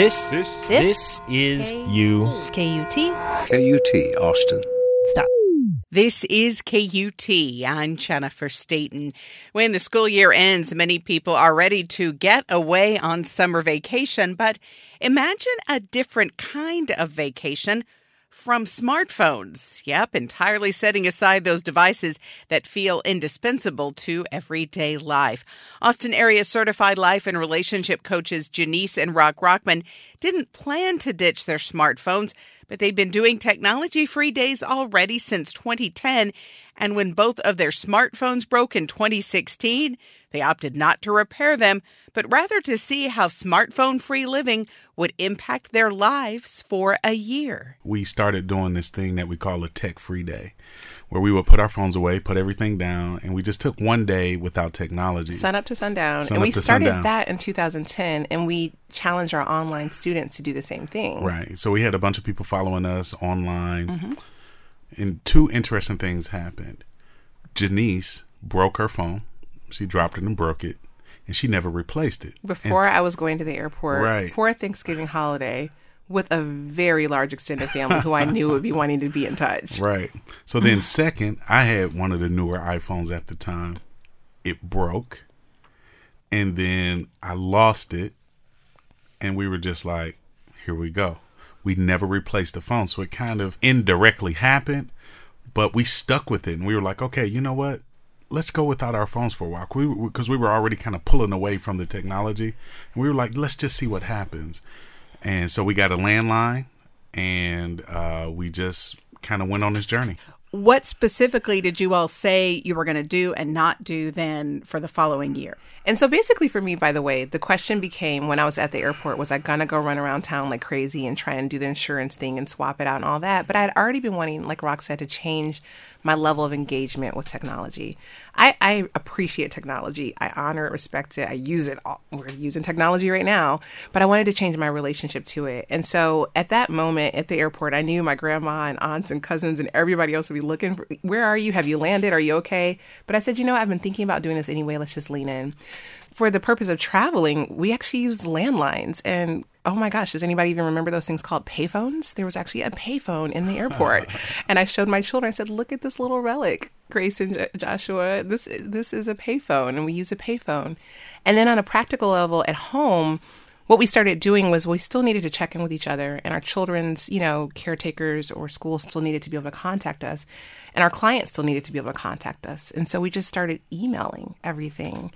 This, This, this is you. KUT. KUT Austin. Stop. This is KUT. I'm Jennifer Stayton. When the school year ends, many people are ready to get away on summer vacation, but imagine a different kind of vacation from smartphones. Yep, entirely setting aside those devices that feel indispensable to everyday life. Austin area certified life and relationship coaches Junice and Rock Rockman didn't plan to ditch their smartphones, but they'd been doing technology free days already since 2010. And when both of their smartphones broke in 2016, they opted not to repair them, but rather to see how smartphone free living would impact their lives for a year. we started doing this thing that we call a tech free day where we would put our phones away put everything down and we just took one day without technology Sun up to sundown. Sun and we started sundown. that in 2010 and we challenged our online students to do the same thing. right so we had a bunch of people following us online Mm-hmm. and two interesting things happened junice broke her phone she dropped it and broke it and she never replaced it Before I was going to the airport Right. for a Thanksgiving holiday with a very large extended family who I knew would be wanting to be in touch. Right. So then, second, I had one of the newer iPhones at the time. It broke, and then I lost it, and we were just like, "Here we go." We never replaced the phone, so it kind of indirectly happened, but we stuck with it, and we were like, "Okay, you know what? Let's go without our phones for a while." We because we were already kind of pulling away from the technology, and we were like, "Let's just see what happens." And so we got a landline, and uh, we just kind of went on this journey. What specifically did you all say you were going to do and not do then for the following year? And so basically for me, by the way, the question became when I was at the airport, was I gonna go run around town like crazy and try and do the insurance thing and swap it out and all that? But I had already been wanting, like Rock said, to change my level of engagement with technology. I, I appreciate technology. I honor it, respect it. I use it. All, we're using technology right now, but I wanted to change my relationship to it. And so at that moment at the airport, I knew my grandma and aunts and cousins and everybody else would be looking for, where are you? Have you landed? Are you okay? But I said, you know, I've been thinking about doing this anyway. Let's just lean in. For the purpose of traveling, we actually used landlines. And oh my gosh, does anybody even remember those things called payphones? There was actually a payphone in the airport. and I showed my children, I said, look at this little relic, Grace and J- Joshua. This, this is a payphone, and we use a payphone. And then on a practical level at home, what we started doing was we still needed to check in with each other and our children's you know caretakers or schools still needed to be able to contact us and our clients still needed to be able to contact us and so we just started emailing everything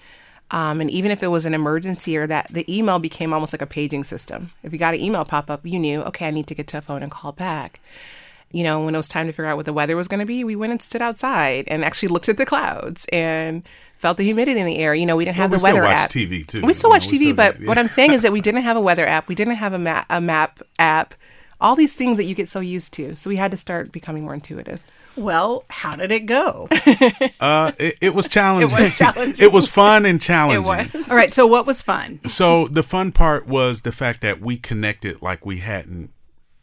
um, and even if it was an emergency or that the email became almost like a paging system if you got an email pop up you knew okay i need to get to a phone and call back you know, when it was time to figure out what the weather was going to be, we went and stood outside and actually looked at the clouds and felt the humidity in the air. You know, we didn't have Well, the we still weather watch app. TV too. We still You know, watch TV, still but do, what. I'm saying is that we didn't have a weather app. We didn't have a map, a map app. All these things that you get so used to. So we had to start becoming more intuitive. Well, how did it go? Uh, it, it was challenging. It was challenging. it was fun and challenging. It was. all right, so what was fun? So the fun part was the fact that we connected like we hadn't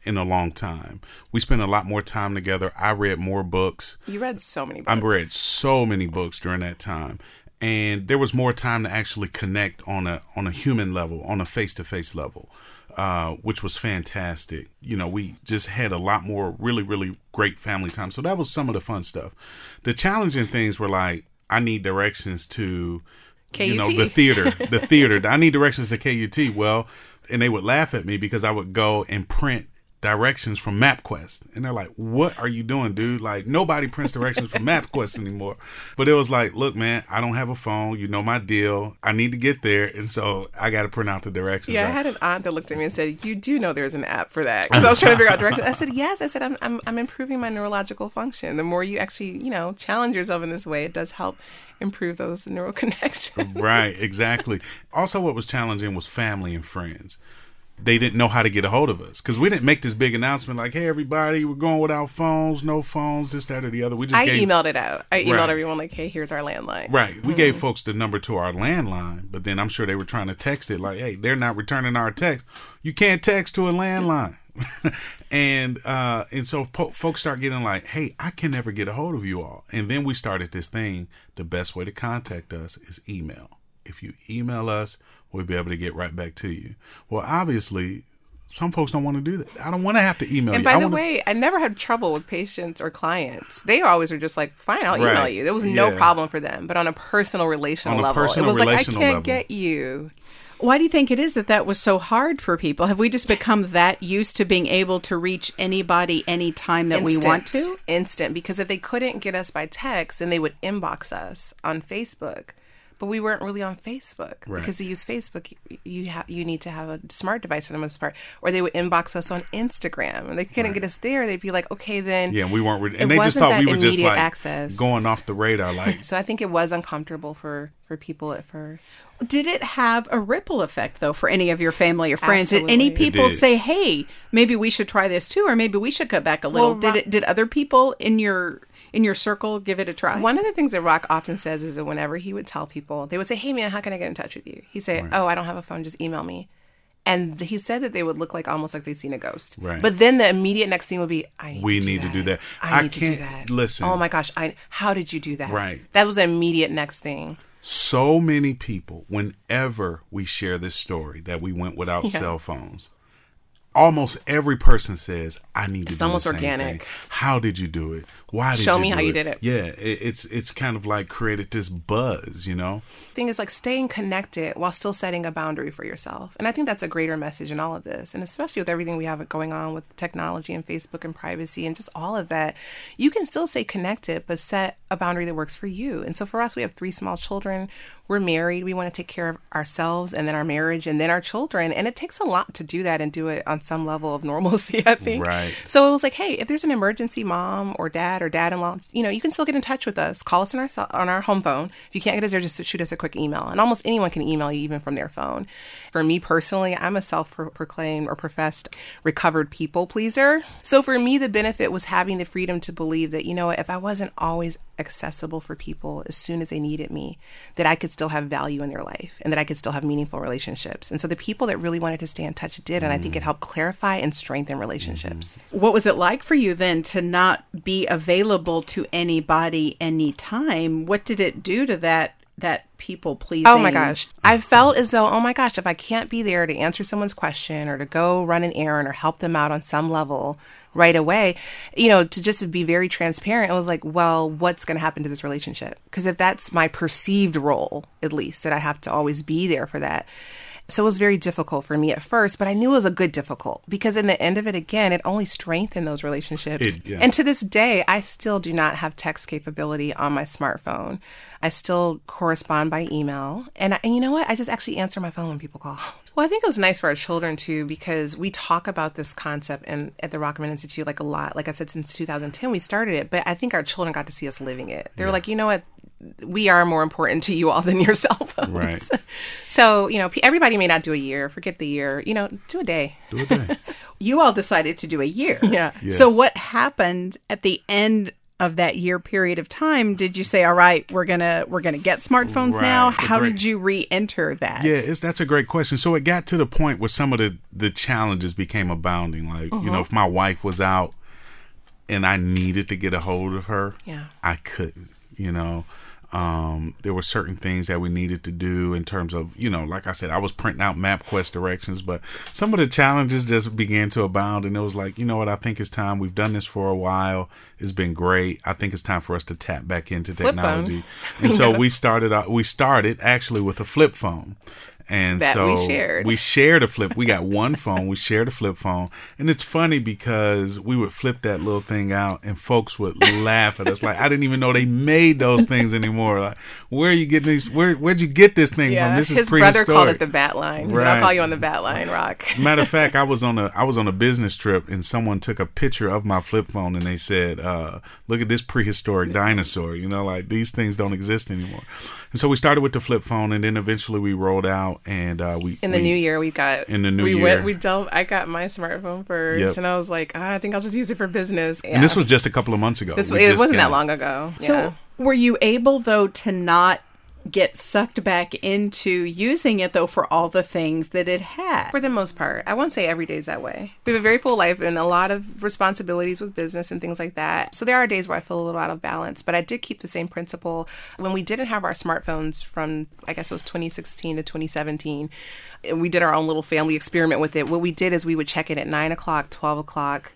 in a long time. We spent a lot more time together. I read more books. You read so many books. I read so many books during that time. And there was more time to actually connect on a on a human level, on a face to face level, uh, which was fantastic. You know, we just had a lot more really, really great family time. So that was some of the fun stuff. The challenging things were like, I need directions to you know the theater the theater i need directions to kut well and they would laugh at me because i would go and print directions from mapquest and they're like what are you doing dude like nobody prints directions from mapquest anymore but it was like look man i don't have a phone you know my deal i need to get there and so i got to print out the directions Yeah, I had an aunt that looked at me and said, "You do know there's an app for that?" Because I was trying to figure out directions. I said, "Yes." I said, "I'm, I'm, I'm improving my neurological function. The more you actually, you know, challenge yourself in this way, it does help improve those neural connections." right exactly also what was challenging was family and friends they didn't know how to get a hold of us because we didn't make this big announcement like hey everybody we're going without phones no phones this that or the other we just I gave emailed it out. I emailed Right. everyone like, "Hey, here's our landline." Right. We gave folks the number to our landline, but then I'm sure they were trying to text it like, hey, they're not returning our text. You can't text to a landline. and uh and so po- folks start getting like, hey, I can never get a hold of you all. And then we started this thing, the best way to contact us is email. If you email us, we'll be able to get right back to you. Well, obviously, Some folks don't want to do that. I don't want to have to email And you. by I the wanna- way, I never had trouble with patients or clients. They always were just like, "Fine, I'll email Right. you." There was no Yeah. problem for them. But on a personal, relational a level, personal, it was like, "I can't level. get you." Why do you think it is that that was so hard for people? Have we just become that used to being able to reach anybody anytime that we want to? Instant. Instant. Because if they couldn't get us by text, then they would inbox us on Facebook. But we weren't really on Facebook Right. because to use Facebook, you have you need to have a smart device for the most part. Or they would inbox us on Instagram, and they couldn't get us there. They'd be like, "Okay, then." Yeah, we weren't. Re- and they just thought we were just like access. going off the radar. Like, So I think it was uncomfortable for for people at first. Did it have a ripple effect though for any of your family or friends? Did any people did. say, "Hey, maybe we should try this too," or maybe we should cut back a little? Well, did it? Did other people in your in your circle give it a try? One of the things that Rock often says is that whenever he would tell people, they would say, "Hey man, how can I get in touch with you?" He'd say, "Oh, I don't have a phone. Just email me." And he said that they would look like almost like they'd seen a ghost. Right. But then the immediate next thing would be, "I need We to do need to do that. I, I need to do that." listen. Oh my gosh! I how did you do that? Right. That was the immediate next thing. so many people, whenever we share this story that we went without Yeah. cell phones, almost every person says, "I need to." It's almost the same organic. thing." How did you do it? Why did Show you me do how you did it. Yeah, it, it's it's kind of like created this buzz, you know. thing is like staying connected while still setting a boundary for yourself. And I think that's a greater message in all of this. And especially with everything we have going on with technology and Facebook and privacy and just all of that, you can still stay connected, but set a boundary that works for you. And so for us, we have three small children. We're married. We want to take care of ourselves and then our marriage and then our children. And it takes a lot to do that and do it on some level of normalcy, I think. Right. So it was like, hey, if there's an emergency, mom or dad or dad-in-law, you know, you can still get in touch with us. Call us on our on our home phone. If you can't get us there, just shoot us a quick email. And almost anyone can email you, even from their phone. For me personally, I'm a self-proclaimed or professed recovered people pleaser. So for me, the benefit was having the freedom to believe that you know, if I wasn't always accessible for people as soon as they needed me, that I could still have value in their life and that I could still have meaningful relationships. And so the people that really wanted to stay in touch did, and I think it mm. helped clarify and strengthen relationships. Mm-hmm. what was it like for you then to not be available to anybody anytime? What did it do to that that people pleasing? Oh my gosh. I felt as though, oh my gosh, if I can't be there to answer someone's question or to go run an errand or help them out on some level right away, you know, to just be very transparent, it was like, well, what's going to happen to this relationship? Because if that's my perceived role, at least, that I have to always be there for that. So it was very difficult for me at first, but I knew it was a good difficult because in the end of it, again, it only strengthened those relationships. It- yeah. And to this day, I still do not have text capability on my smartphone. I still correspond by email. And, I, and you know what? I just actually answer my phone when people call. Well, I think it was nice for our children too because we talk about this concept and at the Rockman Institute like a lot. Like I said, since 2010 we started it, but I think our children got to see us living it. They were like, you know what? We are more important to you all than your cell phones. Right. So you know, everybody may not do a year. Forget the year. You know, do a day. Do a day. You all decided to do a year. Yeah. So what happened at the end of that year period of time? Did you say, "All right, we're gonna we're gonna get smartphones now"? Right. How Great. did you re-enter that? Yeah, it's that's a great question. So it got to the point where some of the the challenges became abounding. Like you know, uh-huh. if my wife was out and I needed to get a hold of her, Yeah. I couldn't. You know, um, there were certain things that we needed to do in terms of you know, like I said, I was printing out MapQuest directions, but some of the challenges just began to abound, and it was like, you know what, I think it's time. We've done this for a while. It's been great. I think it's time for us to tap back into technology. And so Yeah. we started. we started actually with a flip phone. And That so we shared. we shared a flip. We got one phone. We shared a flip phone, and it's funny because we would flip that little thing out, and folks would laugh at us like, "I didn't even know they made those things anymore." Like, where are you getting these? Where where'd you get this thing Yeah. from? This is prehistoric. His brother called it the bat line. He said, Right. I'll call you on the bat line, Rock. Matter of fact, I was on a I was on a business trip and someone took a picture of my flip phone and they said, uh, "Look at this prehistoric dinosaur." You know, like these things don't exist anymore. And so we started with the flip phone, and then eventually we rolled out and uh, we In the we- new year, we got In the new we year. went we delved. I got my smartphone first, Yep. and I was like, ah, I think I'll just use it for business. And this was just a couple of months ago. this. We It wasn't that long ago. So yeah. Were you able though to not get sucked back into using it though for all the things that it had. For the most part, I won't say every day is that way. We have a very full life and a lot of responsibilities with business and things like that. So there are days where I feel a little out of balance, but I did keep the same principle. When we didn't have our smartphones from, I guess it was 2016 to 2017, we did our own little family experiment with it. What we did is we would check it at 9 o'clock, 12 o'clock,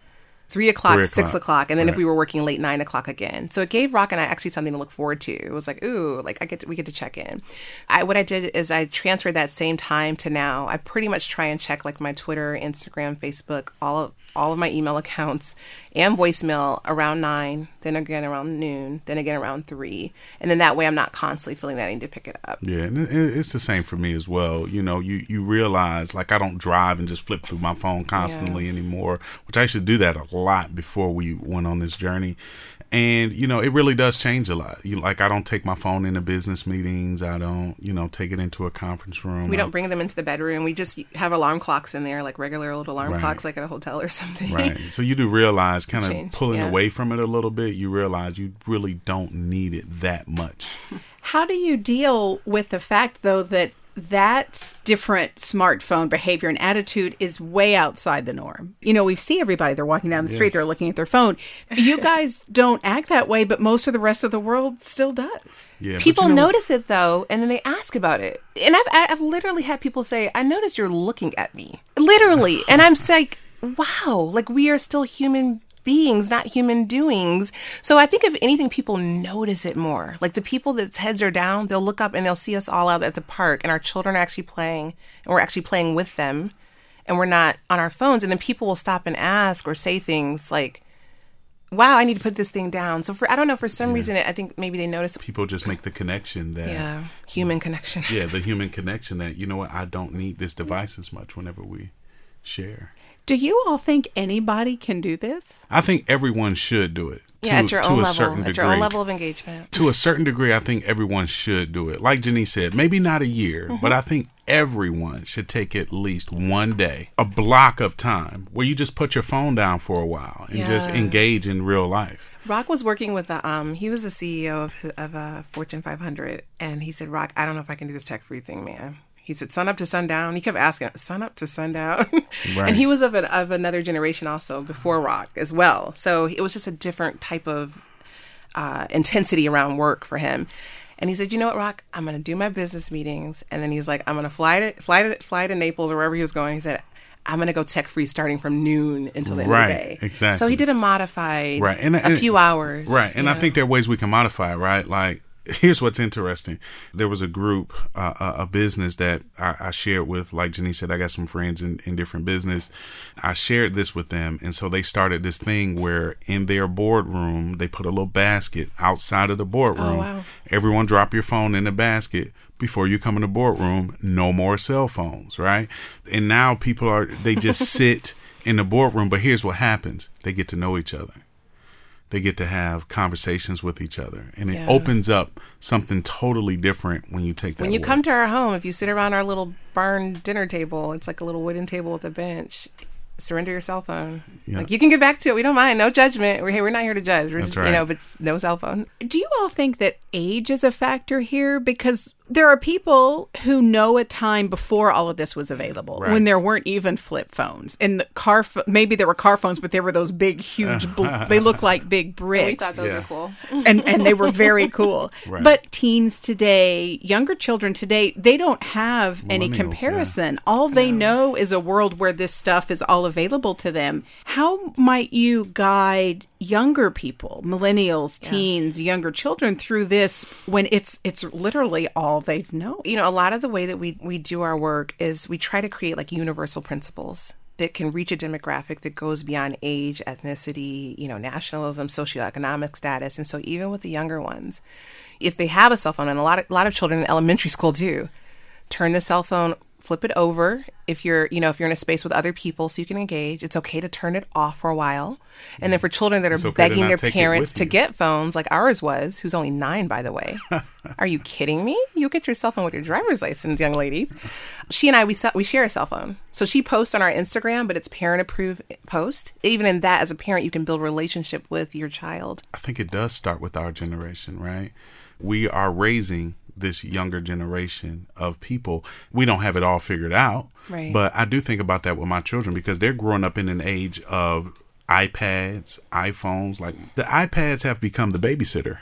three o'clock, Three six o'clock. o'clock, and then if we were working late, nine o'clock again. So it gave Rock and I actually something to look forward to. It was like, ooh, like I get to, we get to check in. I what I did is I transferred that same time to now. I pretty much try and check like my Twitter, Instagram, Facebook, all of all of my email accounts and voicemail around nine, then again around noon, then again around three, and then that way I'm not constantly feeling that I need to pick it up. Yeah, and it, it- it's the same for me as well. You know, you you realize like I don't drive and just flip through my phone constantly anymore, which I to do that a lot before we went on this journey. And you know, it really does change a lot. You like I don't take my phone into business meetings. I don't, you know, take it into a conference room. We don't bring them into the bedroom. We just have alarm clocks in there, like regular old alarm Right. clocks, like at a hotel or something. Right. So you do realize kind of pulling yeah. away from it a little bit, you realize you really don't need it that much. How do you deal with the fact, though, that that different smartphone behavior and attitude is way outside the norm? You know, we see everybody, they're walking down the street, Yes. they're looking at their phone. You guys don't act that way, but most of the rest of the world still does. Yeah. People you know- notice it though, and then they ask about it. And I've I've literally had people say, "I noticed you're looking at me," literally, and I'm like, "Wow!" Like we are still human beings, not human doings. So I think if anything, people notice it more. Like the people that's heads are down, they'll look up and they'll see us all out at the park, and our children are actually playing, and we're actually playing with them, and we're not on our phones. And then people will stop and ask or say things like. Wow, I need to put this thing down. So for I don't know for some reason I think maybe they notice people just make the connection that yeah, human connection. yeah, the human connection that you know what I don't need this device as much whenever we share. Do you all think anybody can do this? I think everyone should do it. Yeah, to, at your to own a level, certain at degree. your own level of engagement. to a certain degree, I think everyone should do it. Like Junice said, maybe not a year, Mm-hmm. but I think everyone should take at least one day, a block of time where you just put your phone down for a while and just engage in real life. Rock was working with a, um, he was the CEO of of a Fortune 500, and he said, "Rock, I don't know if I can do this tech free thing, man." He said, "Sun up to sundown." He kept asking, "Sun up to sundown," Right. and he was of an, of another generation also before Rock as well. So it was just a different type of uh, intensity around work for him. And he said, "You know what, Rock? I'm going to do my business meetings." And then he's like, "I'm going to fly to fly to fly to Naples or wherever he was going." He said, "I'm going to go tech free starting from noon until the end Right, of the day." exactly. So he did a modified, Right, and- a and- few hours, Right. And I Yeah. think there are ways we can modify it, right? Like, here's what's interesting. There was a group, uh, a a business that I, I shared with, like Junice said, I got some friends in, in different business. I shared this with them. And so they started this thing where in their boardroom, they put a little basket outside of the boardroom. Oh, wow. Everyone drop your phone in the basket before you come in the boardroom. No more cell phones, right? And now people are, they just sit in the boardroom. But here's what happens they get to know each other they get to have conversations with each other and it opens up something totally different when you take that When you away. come to our home, if you sit around our little barn dinner table, it's like a little wooden table with a bench. Surrender your cell phone. Yeah. Like you can get back to it. We don't mind. No judgment. We're hey, we're not here to judge. We're That's just you know, but no cell phone. Do you all think that age is a factor here? Because there are people who know a time before all of this was available, Right. when there weren't even flip phones, and the car. ph- Maybe there were car phones, but they were those big, huge. bl- they look like big bricks. We thought those Yeah. were cool. and and they were very cool. Right. But teens today, younger children today, they don't have any Millennials, yeah. comparison. All they know is a world where this stuff is all available to them. How might you guide younger people, millennials, teens, younger children through this when it's it's literally all they've known? you know, a lot of the way that we we do our work is we try to create like universal principles that can reach a demographic that goes beyond age, ethnicity, you know, nationalism, socioeconomic status, and so even with the younger ones, if they have a cell phone, and a lot of a lot of children in elementary school do, turn the cell phone flip it over if you're you know if you're in a space with other people so you can engage. It's okay to turn it off for a while. And then for children that are okay begging their parents to get phones like ours was who's only nine by the way. Are you kidding me? You get your cell phone with your driver's license young lady. She and i we, we share a cell phone. So she posts on our instagram but it's parent approved post. Even in that as a parent you can build relationship with your child. I think it does start with our generation right? We are raising this younger generation of people. We don't have it all figured out, Right. but I do think about that with my children because they're growing up in an age of iPads, iPhones. Like the iPads have become the babysitter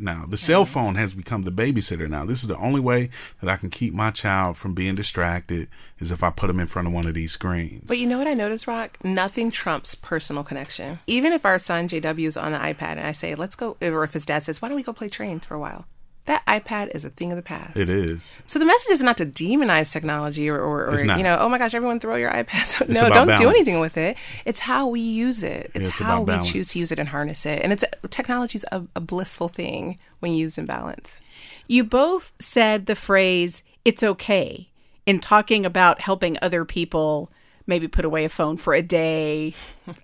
now. The cell phone has become the babysitter now. This is the only way that I can keep my child from being distracted is if I put them in front of one of these screens. But you know what I noticed, Rock? Nothing trumps personal connection. Even if our son JW is on the iPad and I say, let's go, or if his dad says, why don't we go play trains for a while? That iPad is a thing of the past. it is. So the message is not to demonize technology or, or, or you know, oh my gosh, everyone throw your iPads. no, don't do anything with it. It's how we use it. It's, it's how we balance. choose to use it and harness it. And it's technology's a, a blissful thing when used in balance. You both said the phrase, it's okay, in talking about helping other people maybe put away a phone for a day,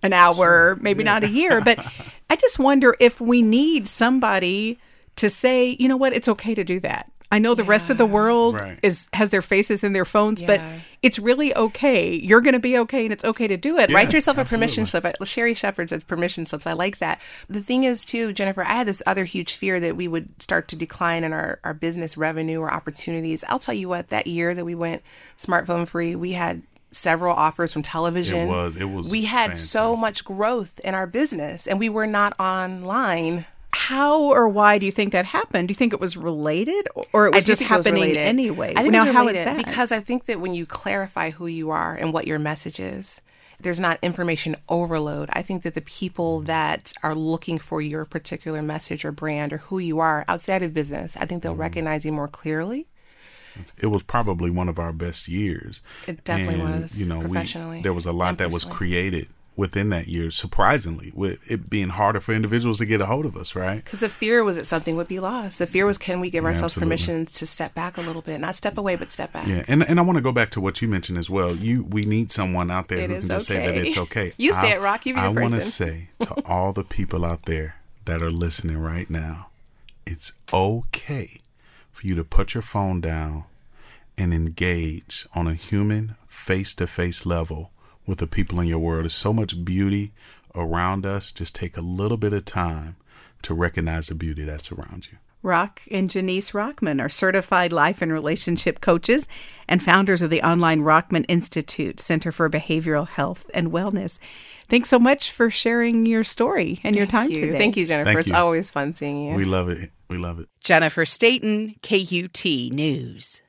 an hour, maybe not a year. But I just wonder if we need somebody to say, you know what, it's okay to do that. I know the rest of the world Right. is has their faces in their phones, but it's really okay. You're going to be okay, and it's okay to do it. Yeah. Write yourself a permission slip. Uh, Sherri Shepherd said permission slips. I like that. The thing is, too, Jennifer, I had this other huge fear that we would start to decline in our, our business revenue or opportunities. I'll tell you what, that year that we went smartphone free, we had several offers from television. It was- it was We had so much growth in our business, and we were not online. How or why do you think that happened? Do you think it was related, or it was I just think it was happening anyway? I think now, it's how is related that? because I think that when you clarify who you are and what your message is, there's not information overload. I think that the people that are looking for your particular message or brand or who you are outside of business, I think they'll mm-hmm. recognize you more clearly. it was probably one of our best years. It definitely And, was, You know, we, professionally there was a lot that was created within that year. Surprisingly, with it being harder for individuals to get a hold of us, right? Because the fear was that something would be lost. The fear was, can we give Yeah, ourselves absolutely. permission to step back a little bit, not step away, but step back. Yeah, and and I want to go back to what you mentioned as well. You we need someone out there It who can just say that it's okay. You say it, Rock. You be the I want to say to all the people out there that are listening right now, it's okay for you to put your phone down and engage on a human face to face level with the people in your world. There's so much beauty around us. Just take a little bit of time to recognize the beauty that's around you. Rock and Junice Rockman are certified life and relationship coaches and founders of the online Rockman Institute Center for Behavioral Health and Wellness. Thanks so much for sharing your story and your time you. today. Thank you, Jennifer. Thank it's you. always fun seeing you. We love it. We love it. Jennifer Stayton, KUT News.